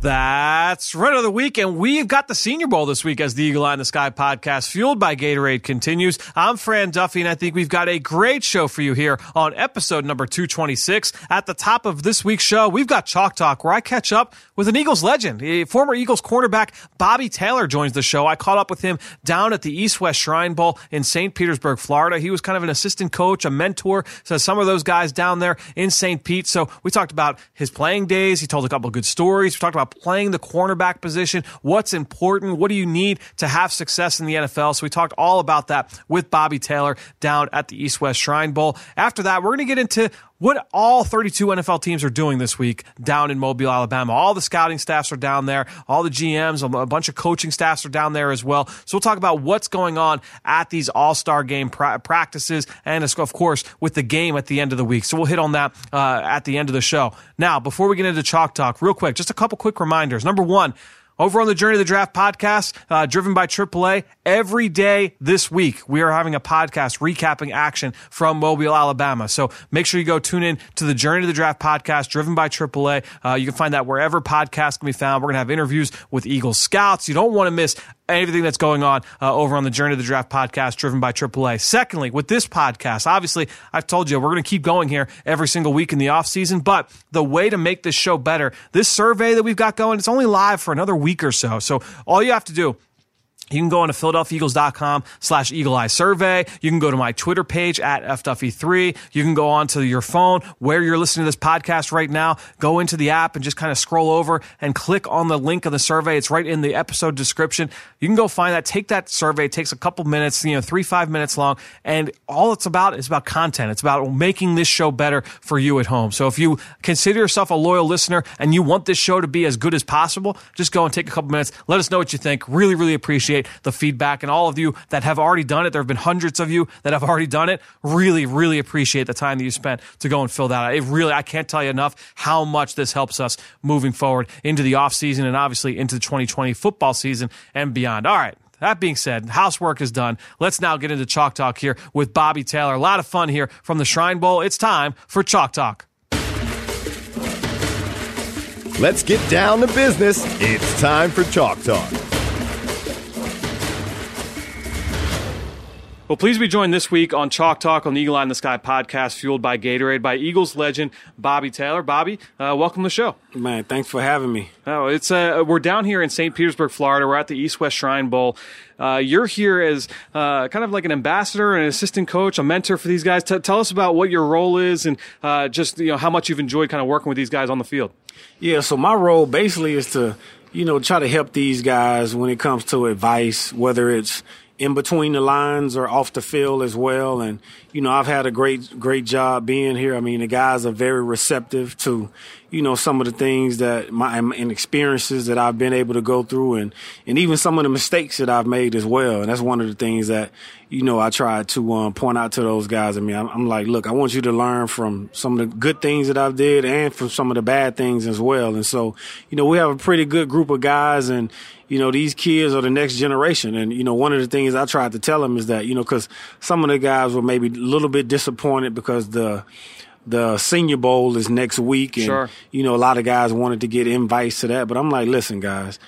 That's right of the week, and we've got the Senior Bowl this week as the Eagle Eye in the Sky podcast, fueled by Gatorade, continues. I'm Fran Duffy, and I think we've got a great show for you here on episode number 226. At the top of this week's show, we've got Chalk Talk, where I catch up with an Eagles legend. A former Eagles cornerback Bobby Taylor joins the show. I caught up with him down at the East West Shrine Bowl in St. Petersburg, Florida. He was kind of an assistant coach, a mentor to some of those guys down there in St. Pete. So we talked about his playing days. He told a couple of good stories. We talked about playing the cornerback position, what's important, what do you need to have success in the NFL. So we talked all about that with Bobby Taylor down at the East West Shrine Bowl. After that, we're going to get into what all 32 NFL teams are doing this week down in Mobile, Alabama. All the scouting staffs are down there. All the GMs, a bunch of coaching staffs are down there as well. So we'll talk about what's going on at these all-star game pra- practices and of course with the game at the end of the week. So we'll hit on that uh, at the end of the show. Now, before we get into Chalk Talk, real quick, just a couple quick reminders. Number one, over on the Journey of the Draft podcast, uh, driven by AAA, every day this week, we are having a podcast recapping action from Mobile, Alabama. So make sure you go tune in to the Journey of the Draft podcast, driven by AAA. Uh, you can find that wherever podcasts can be found. We're going to have interviews with Eagle scouts. You don't want to miss everything that's going on uh, over on the Journey of the Draft podcast, driven by AAA. Secondly, with this podcast, obviously, I've told you we're going to keep going here every single week in the off season. But the way to make this show better, this survey that we've got going, it's only live for another week or so. So all you have to do you can go on to PhiladelphiaEagles.com slash Eagle Eye Survey. You can go to my Twitter page at FDuffy3. You can go on to your phone where you're listening to this podcast right now. Go into the app and just kind of scroll over and click on the link of the survey. It's right in the episode description. You can go find that. Take that survey. It takes a couple minutes, you know, three, five minutes long. And all it's about is about content. It's about making this show better for you at home. So if you consider yourself a loyal listener and you want this show to be as good as possible, just go and take a couple minutes. Let us know what you think. Really, really appreciate the feedback and all of you that have already done it. There have been hundreds of you that have already done it. Really, really appreciate the time that you spent to go and fill that out. It really, I can't tell you enough how much this helps us moving forward into the off season and obviously into the 2020 football season and beyond. All right. That being said, housework is done. Let's now get into Chalk Talk here with Bobby Taylor. A lot of fun here from the Shrine Bowl. It's time for Chalk Talk. Let's get down to business. It's time for Chalk Talk. Well, please be joined this week on Chalk Talk on the Eagle Eye in the Sky podcast, fueled by Gatorade by Eagles legend Bobby Taylor. Bobby, uh, welcome to the show. Man, thanks for having me. Oh, it's uh, we're down here in St. Petersburg, Florida. We're at the East West Shrine Bowl. Uh, you're here as uh, kind of like an ambassador, an assistant coach, a mentor for these guys. T- tell us about what your role is and uh, just you know how much you've enjoyed kind of working with these guys on the field. Yeah, so my role basically is to you know try to help these guys when it comes to advice, whether it's in between the lines or off the field as well. And, you know, I've had a great, great job being here. I mean, the guys are very receptive to, you know, some of the things that my, and experiences that I've been able to go through and, and even some of the mistakes that I've made as well. And that's one of the things that, you know, I try to um, point out to those guys. I mean, I'm, I'm like, look, I want you to learn from some of the good things that I've did and from some of the bad things as well. And so, you know, we have a pretty good group of guys and, you know, these kids are the next generation. And, you know, one of the things I tried to tell them is that, you know, cause some of the guys were maybe a little bit disappointed because the, the senior bowl is next week. And, sure. you know, a lot of guys wanted to get invites to that. But I'm like, listen, guys,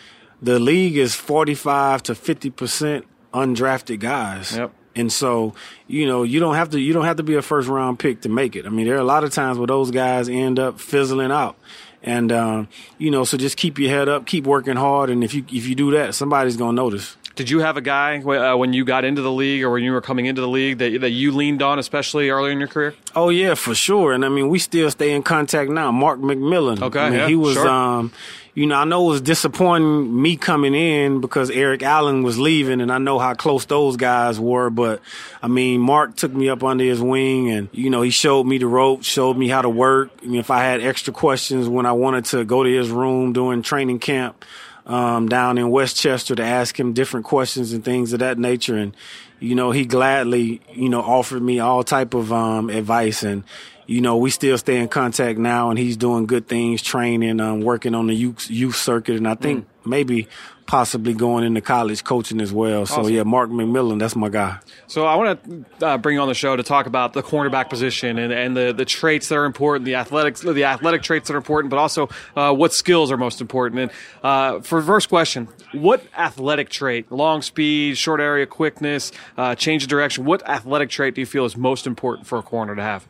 the league is 45 to 50% undrafted guys. Yep. And so, you know, you don't have to you don't have to be a first round pick to make it. I mean, there are a lot of times where those guys end up fizzling out. And um, you know, so just keep your head up, keep working hard, and if you if you do that, somebody's gonna notice. Did you have a guy uh, when you got into the league or when you were coming into the league that that you leaned on, especially early in your career? Oh yeah, for sure. And I mean, we still stay in contact now. Mark McMillian. Okay, I mean, yeah, he was. sure. Um, you know, I know it was disappointing me coming in because Eric Allen was leaving, and I know how close those guys were. But I mean, Mark took me up under his wing, and you know, he showed me the ropes, showed me how to work. I mean, if I had extra questions when I wanted to go to his room during training camp. Um, down in West Chester to ask him different questions and things of that nature. And, you know, he gladly, you know, offered me all type of um, advice. And, you know, we still stay in contact now and he's doing good things, training, um, working on the youth, youth circuit. And I think mm. maybe possibly going into college coaching as well. So yeah, Mark McMillian, that's my guy. So I want to uh, bring you on the show to talk about the cornerback position and, and the, the traits that are important, the athletics, the athletic traits that are important, but also uh, what skills are most important. And uh, for first question, what athletic trait, long speed, short area quickness, uh, change of direction, what athletic trait do you feel is most important for a corner to have?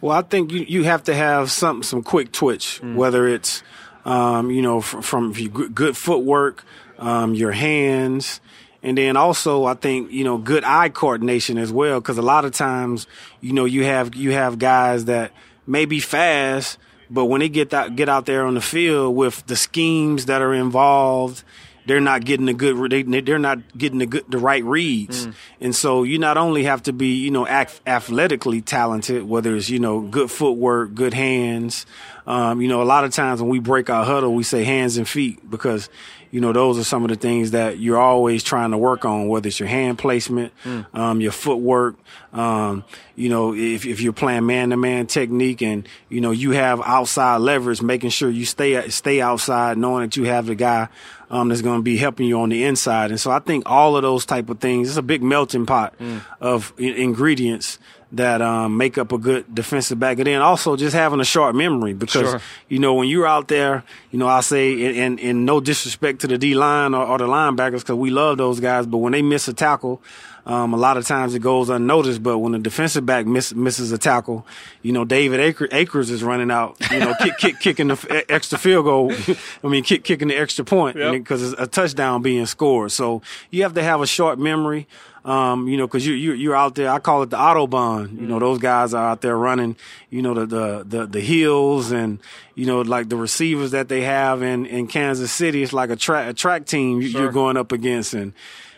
Well, I think you, you have to have some some quick twitch, mm. whether it's um, you know from, from good footwork, um, your hands, and then also I think you know good eye coordination as well because a lot of times you know you have you have guys that may be fast, but when they get out get out there on the field with the schemes that are involved they're not getting the good they, they're not getting the good the right reads mm. and so you not only have to be you know athletically talented whether it's you know good footwork good hands um, you know a lot of times when we break our huddle we say hands and feet because you know, those are some of the things that you're always trying to work on, whether it's your hand placement, mm. um, your footwork, um, you know, if, if you're playing man to man technique and, you know, you have outside leverage, making sure you stay, stay outside, knowing that you have the guy, um, that's going to be helping you on the inside. And so I think all of those type of things, it's a big melting pot mm. of ingredients that um, make up a good defensive back. And then also just having a sharp memory because, sure. you know, when you're out there, you know, I say, and, and, no disrespect to the D line or, or the linebackers because we love those guys, but when they miss a tackle, um, a lot of times it goes unnoticed, but when the defensive back miss, misses a tackle, you know, David Akers is running out, you know, kick, kick, kicking the extra field goal. I mean, kick, kicking the extra point because yep. it's a touchdown being scored. So you have to have a short memory. Um, you know, because you, you you're out there. I call it the autobahn. You know, mm. those guys are out there running. You know, the the the, the hills and you know, like the receivers that they have in in Kansas City. It's like a track a track team sure. you're going up against, and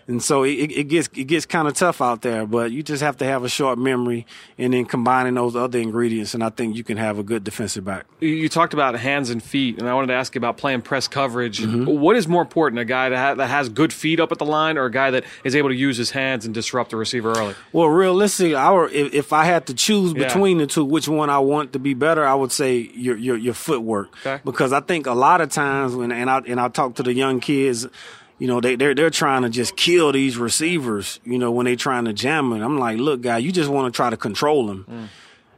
and so it, it gets it gets kind of tough out there. But you just have to have a short memory, and then combining those other ingredients, and I think you can have a good defensive back. You talked about hands and feet, and I wanted to ask you about playing press coverage. Mm-hmm. What is more important, a guy that, ha- that has good feet up at the line, or a guy that is able to use his hands and disrupt the receiver early? Well, realistically, our if, if I had to choose between yeah. the two, which one I want to be better, I would say your your, your footwork, okay. because I think a lot of times when and I and I talk to the young kids you know, they, they're, they're trying to just kill these receivers, you know, when they're trying to jam them. I'm like, look, guy, you just want to try to control them. Mm.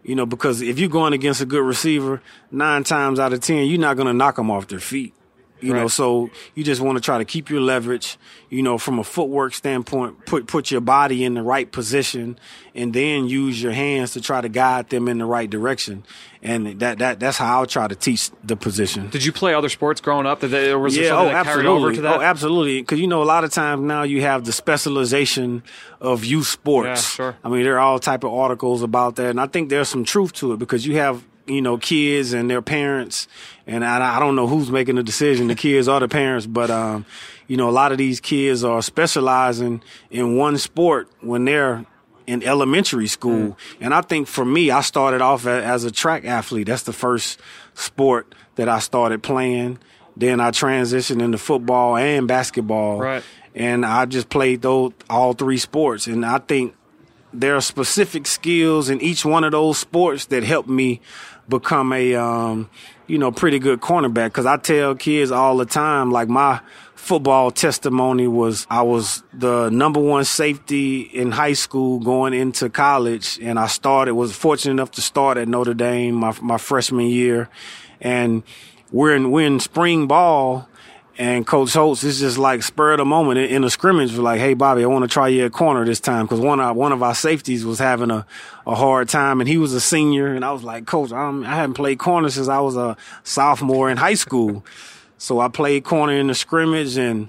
You know, because if you're going against a good receiver, nine times out of ten, you're not going to knock them off their feet. You right. know, so you just want to try to keep your leverage, you know, from a footwork standpoint, put put your body in the right position and then use your hands to try to guide them in the right direction. And that that that's how I'll try to teach the position. Did you play other sports growing up? Did there was yeah, oh, that absolutely. carried over to that? Oh, absolutely. Because you know, a lot of times now you have the specialization of youth sports. Yeah, sure. I mean, there are all type of articles about that, and I think there's some truth to it because you have you know, kids and their parents. And I, I don't know who's making the decision, the kids or the parents, but, um, you know, a lot of these kids are specializing in one sport when they're in elementary school. Mm. And I think for me, I started off as a track athlete. That's the first sport that I started playing. Then I transitioned into football and basketball. Right. And I just played those all three sports. And I think there are specific skills in each one of those sports that help me become a um, you know pretty good cornerback. Because I tell kids all the time like my football testimony was I was the number one safety in high school going into college and I started was fortunate enough to start at Notre Dame my my freshman year. And we're in we're in spring ball and Coach Holtz is just like spur of the moment in, a scrimmage, like, "Hey, Bobby, I want to try you at corner this time," because one of one of our safeties was having a, a hard time, and he was a senior, and I was like, "Coach, I'm, I haven't played corner since I was a sophomore in high school," so I played corner in the scrimmage, and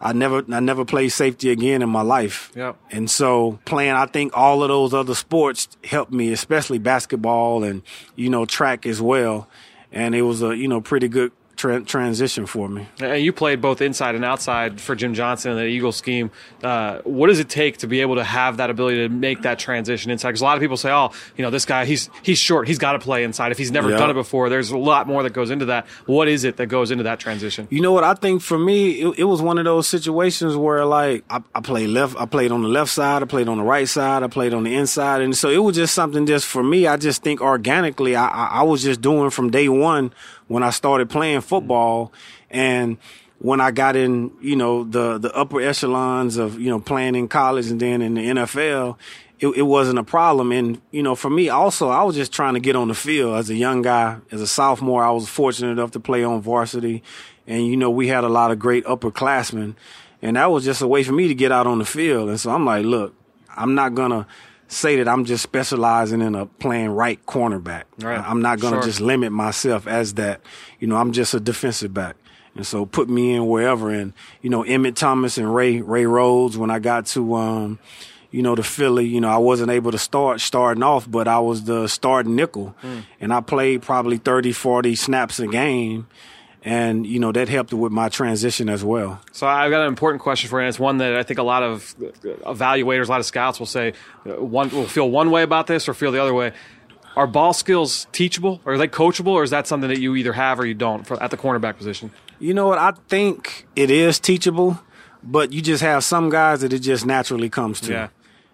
I never I never played safety again in my life. Yep. And so playing, I think all of those other sports helped me, especially basketball and you know track as well, and it was a you know pretty good tra- transition for me. And you played both inside and outside for Jim Johnson and the Eagle scheme. Uh, what does it take to be able to have that ability to make that transition inside? Because a lot of people say, "Oh, you know, this guy, he's he's short, he's got to play inside. If he's never Yeah. done it before, there's a lot more that goes into that. What is it that goes into that transition? You know what? I think for me, it, it was one of those situations where like I, I played left, I played on the left side, I played on the right side, I played on the inside, and so it was just something just for me. I just think organically, I, I, I was just doing from day one when I started playing mm-hmm. football, and when I got in, you know, the the upper echelons of you know playing in college and then in the NFL. It, it wasn't a problem, and you know, for me also, I was just trying to get on the field as a young guy. As a sophomore, I was fortunate enough to play on varsity, and you know we had a lot of great upperclassmen, and that was just a way for me to get out on the field. And so I'm like, look, I'm not gonna say that I'm just specializing in a playing right cornerback. Right. I'm not gonna Sure. just limit myself as that. You know, I'm just a defensive back. And so put me in wherever. And, you know, Emmett Thomas and Ray, Ray Rhodes, when I got to, um, you know, the Philly, you know, I wasn't able to start starting off, but I was the starting nickel. And I played probably 30, 40 snaps a game. And, you know, that helped with my transition as well. So I've got an important question for you. and It's one that I think a lot of evaluators, a lot of scouts will say uh, one will feel one way about this or feel the other way. Are ball skills teachable? Or are they coachable? Or is that something that you either have or you don't for, at the cornerback position? You know what? I think it is teachable, but you just have some guys that it just naturally comes to. Yeah.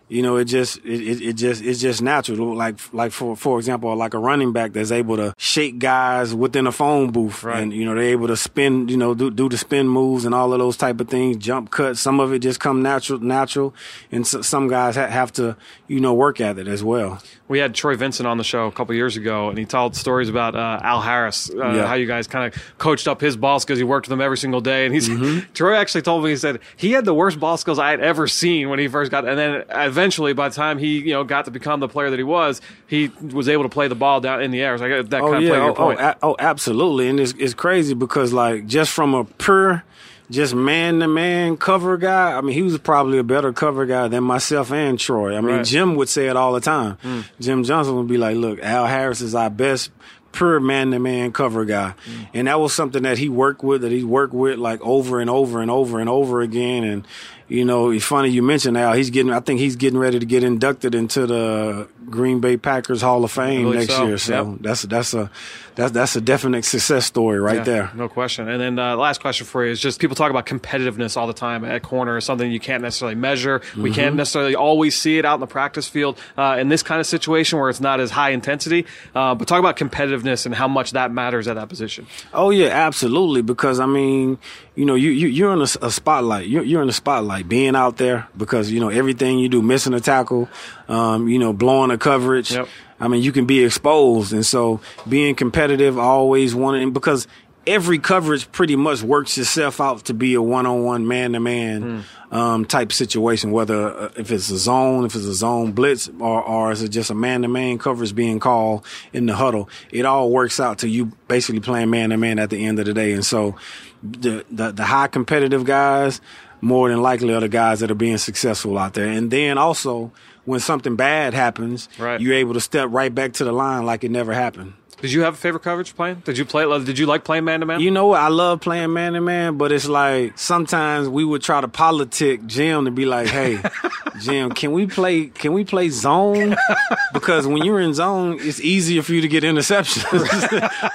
You know, it just it, it, it just it's just natural. Like like for for example, like a running back that's able to shake guys within a phone booth, Right. and you know they're able to spin, you know, do do the spin moves and all of those type of things, jump cuts. Some of it just come natural, natural, and so, some guys ha- have to you know work at it as well. We had Troy Vincent on the show a couple years ago, and he told stories about uh, Al Harris, uh, Yeah. how you guys kind of coached up his ball skills. He worked with him every single day, and he's Mm-hmm. Troy actually told me he said he had the worst ball skills I had ever seen when he first got, and then eventually by the time he you know got to become the player that he was, he was able to play the ball down in the air. So got that Oh kind of yeah, played your oh, oh, point. a- oh, absolutely, and it's it's crazy because like just from a pure, just man to man cover guy. I mean, he was probably a better cover guy than myself and Troy. I mean, Right. Jim would say it all the time. Mm. Jim Johnson would be like, "Look, Al Harris is our best." Pure man to man cover guy. Mm. And that was something that he worked with, that he worked with like over and over and over and over again. And, you know, it's funny you mentioned Al. He's getting, I think he's getting ready to get inducted into the Green Bay Packers Hall of Fame next so. year. So Yep. that's that's a that's that's a definite success story right Yeah, there. No question. And then uh, last question for you is just people talk about competitiveness all the time at corner is something you can't necessarily measure. We Mm-hmm. can't necessarily always see it out in the practice field uh, in this kind of situation where it's not as high intensity. Uh, but talk about competitiveness and how much that matters at that position. Oh yeah, absolutely. Because I mean, you know, you, you you're in a, a spotlight. You're, you're in the spotlight, being out there because you know everything you do, missing a tackle, um, you know, blowing a coverage. Yep. I mean, you can be exposed, and so being competitive, always wanted, and because every coverage pretty much works itself out to be a one-on-one, man-to-man um, type situation. Whether uh, if it's a zone, if it's a zone blitz, or or is it just a man-to-man coverage being called in the huddle, it all works out to you basically playing man-to-man at the end of the day. And so, the the, the high competitive guys more than likely are the guys that are being successful out there. And then also, when something bad happens, Right. you're able to step right back to the line like it never happened. Did you have a favorite coverage playing? Did you play? Uh, did you like playing man to man? You know what? I love playing man to man, but it's like sometimes we would try to politic Jim to be like, "Hey, Jim, can we play? Can we play zone? Because when you're in zone, it's easier for you to get interceptions.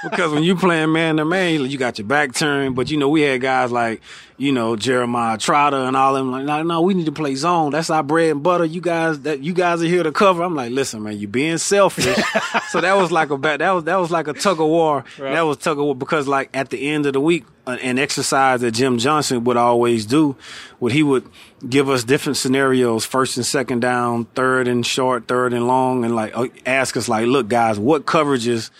because when you're playing man to man, you got your back turned. But you know, we had guys like you know Jeremiah Trotter and all them like, no, no, we need to play zone. That's our bread and butter. You guys, that you guys are here to cover. I'm like, listen, man, you being selfish. so that was like a bad. That was that was like a tug of war. That was tug of war because like at the end of the week, uh, an exercise that Jim Johnson would always do, what he would give us different scenarios, first and second down, third and short, third and long, and like uh, ask us like, look, guys, what coverages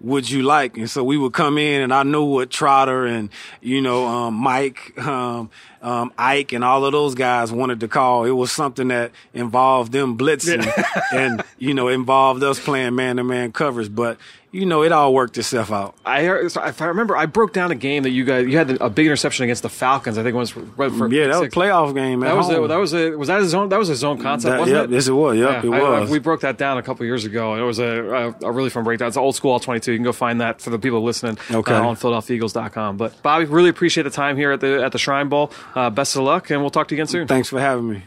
would you like? And so we would come in and I knew what Trotter and, you know, um, Mike, um, um, Ike and all of those guys wanted to call. It was something that involved them blitzing and, you know, involved us playing man to man covers. But you know, it all worked itself out. I if I remember, I broke down a game that you guys you had a big interception against the Falcons. I think it was for, for yeah, that was a playoff game. That was home. a, that was a was that a zone that was a zone concept. That, wasn't yep, it? yes, it was. Yep, Yeah, it I- I- was. we broke that down a couple years ago, it was a, a, a really fun breakdown. It's old school all 22. You can go find that for the people listening Okay. uh, on PhiladelphiaEagles.com. But Bobby, really appreciate the time here at the at the Shrine Bowl. Uh, best of luck, and we'll talk to you again soon. Thanks for having me.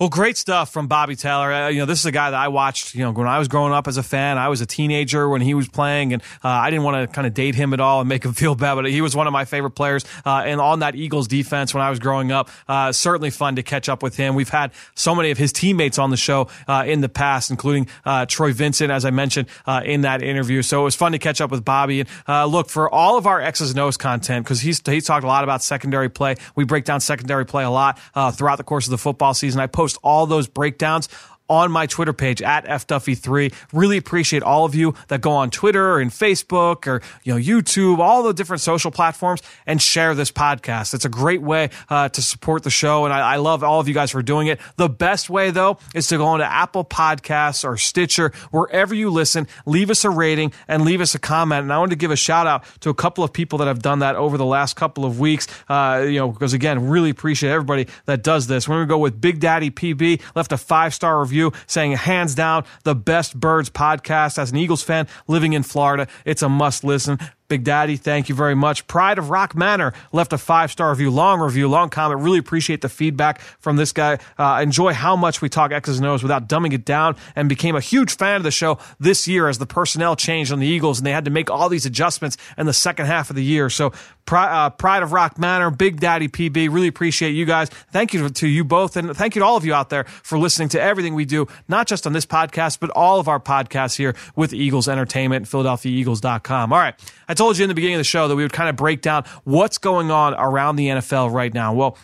Well, great stuff from Bobby Taylor. Uh, you know, this is a guy that I watched. You know, when I was growing up as a fan, I was a teenager when he was playing, and uh, I didn't want to kind of date him at all and make him feel bad. But he was one of my favorite players, uh, and on that Eagles defense when I was growing up, uh, certainly fun to catch up with him. We've had so many of his teammates on the show uh, in the past, including uh, Troy Vincent, as I mentioned uh, in that interview. So it was fun to catch up with Bobby. And uh, look for all of our X's and O's content because he's he's talked a lot about secondary play. We break down secondary play a lot uh, throughout the course of the football season. I post all those breakdowns on my Twitter page at fduffy3. Really appreciate all of you that go on Twitter and Facebook or you know YouTube, all the different social platforms, and share this podcast. It's a great way uh, to support the show, and I, I love all of you guys for doing it. The best way though is to go onto Apple Podcasts or Stitcher, wherever you listen. Leave us a rating and leave us a comment. And I wanted to give a shout out to a couple of people that have done that over the last couple of weeks. Uh, you know, because again, really appreciate everybody that does this. We're gonna go with Big Daddy PB, left a five star review saying hands down the best birds podcast. As an Eagles fan living in Florida, it's a must listen. Big Daddy, thank you very much. Pride of Rock Manor left a five star review, long review, long comment. Really appreciate the feedback from this guy. Uh, enjoy how much we talk X's and O's without dumbing it down and became a huge fan of the show this year as the personnel changed on the Eagles and they had to make all these adjustments in the second half of the year. So, uh, Pride of Rock Manor, Big Daddy PB, really appreciate you guys. Thank you to you both and thank you to all of you out there for listening to everything we do, not just on this podcast, but all of our podcasts here with Eagles Entertainment, PhiladelphiaEagles.com. All right. I told you in the beginning of the show that we would kind of break down what's going on around the NFL right now. Well,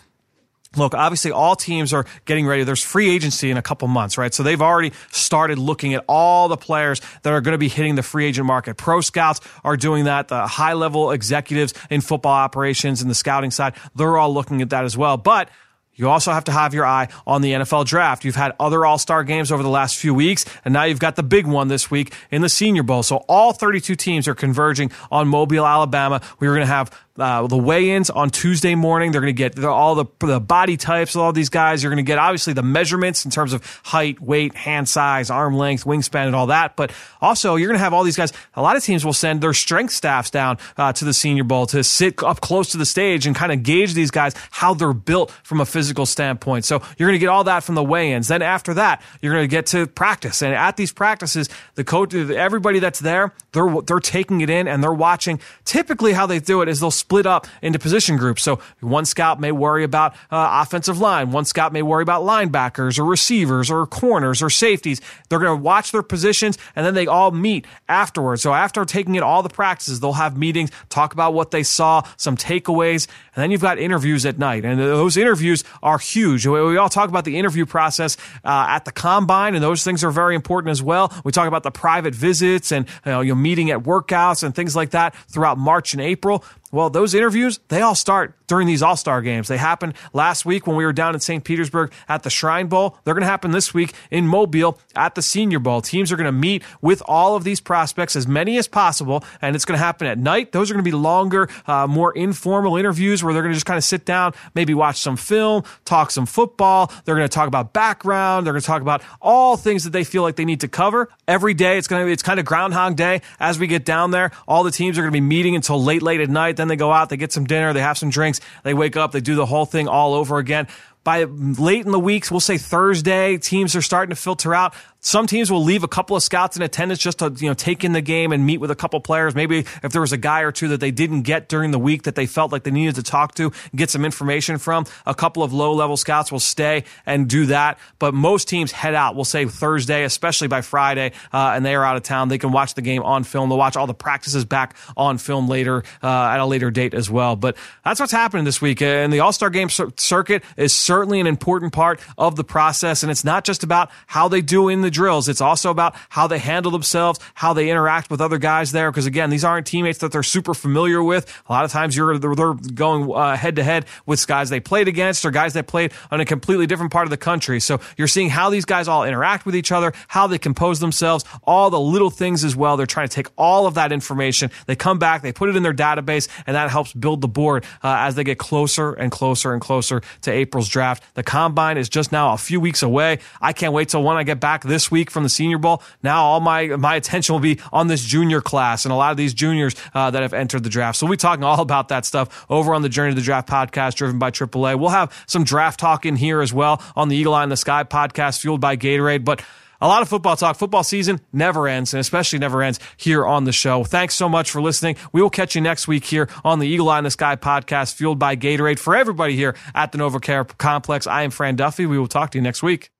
Look, obviously, all teams are getting ready. There's free agency in a couple months, right? So they've already started looking at all the players that are going to be hitting the free agent market. Pro scouts are doing that. The high level executives in football operations and the scouting side, they're all looking at that as well. But you also have to have your eye on the NFL draft. You've had other All Star games over the last few weeks, and now you've got the big one this week in the Senior Bowl. So all 32 teams are converging on Mobile, Alabama. We're going to have uh, the weigh-ins on Tuesday morning. They're going to get all the, the body types of all these guys. You're going to get obviously the measurements in terms of height, weight, hand size, arm length, wingspan, and all that. But also, you're going to have all these guys. A lot of teams will send their strength staffs down uh, to the Senior Bowl to sit up close to the stage and kind of gauge these guys how they're built from a physical standpoint. So you're going to get all that from the weigh-ins. Then after that, you're going to get to practice, and at these practices, the coach, everybody that's there, they're they're taking it in and they're watching. Typically, how they do it is they'll split up into position groups. So one scout may worry about uh, offensive line, one scout may worry about linebackers or receivers or corners or safeties. They're going to watch their positions and then they all meet afterwards. So after taking in all the practices, they'll have meetings, talk about what they saw, some takeaways, and then you've got interviews at night. And those interviews are huge. We all talk about the interview process uh, at the combine, and those things are very important as well. We talk about the private visits and you know, meeting at workouts and things like that throughout March and April. Well, those interviews, they all start during these All Star games. They happened last week when we were down in St. Petersburg at the Shrine Bowl. They're going to happen this week in Mobile at the Senior Bowl. Teams are going to meet with all of these prospects, as many as possible, and it's going to happen at night. Those are going to be longer, uh, more informal interviews where they're going to just kind of sit down, maybe watch some film, talk some football. They're going to talk about background. They're going to talk about all things that they feel like they need to cover every day. It's going to be, it's kind of Groundhog Day as we get down there. All the teams are going to be meeting until late, late at night. Then they go out, they get some dinner, they have some drinks, they wake up, they do the whole thing all over again. By late in the weeks, we'll say Thursday, teams are starting to filter out. Some teams will leave a couple of scouts in attendance just to you know take in the game and meet with a couple of players. Maybe if there was a guy or two that they didn't get during the week that they felt like they needed to talk to, get some information from. A couple of low level scouts will stay and do that. But most teams head out. We'll say Thursday, especially by Friday, uh, and they are out of town. They can watch the game on film. They'll watch all the practices back on film later uh, at a later date as well. But that's what's happening this week, and the All Star Game circuit is certainly an important part of the process. And it's not just about how they do in the drills. It's also about how they handle themselves, how they interact with other guys there. Because again, these aren't teammates that they're super familiar with. A lot of times you're, they're going head to head with guys they played against or guys that played on a completely different part of the country. So you're seeing how these guys all interact with each other, how they compose themselves, all the little things as well. They're trying to take all of that information. They come back, they put it in their database, and that helps build the board uh, as they get closer and closer and closer to April's draft. The combine is just now a few weeks away. I can't wait till when I get back this week from the Senior Bowl. Now all my my attention will be on this junior class and a lot of these juniors uh, that have entered the draft. So we'll be talking all about that stuff over on the Journey to the Draft podcast driven by AAA. We'll have some draft talk in here as well on the Eagle Eye in the Sky podcast fueled by Gatorade. But a lot of football talk. Football season never ends, and especially never ends here on the show. Thanks so much for listening. We will catch you next week here on the Eagle Eye in the Sky podcast, fueled by Gatorade. For everybody here at the NovaCare Complex, I am Fran Duffy. We will talk to you next week.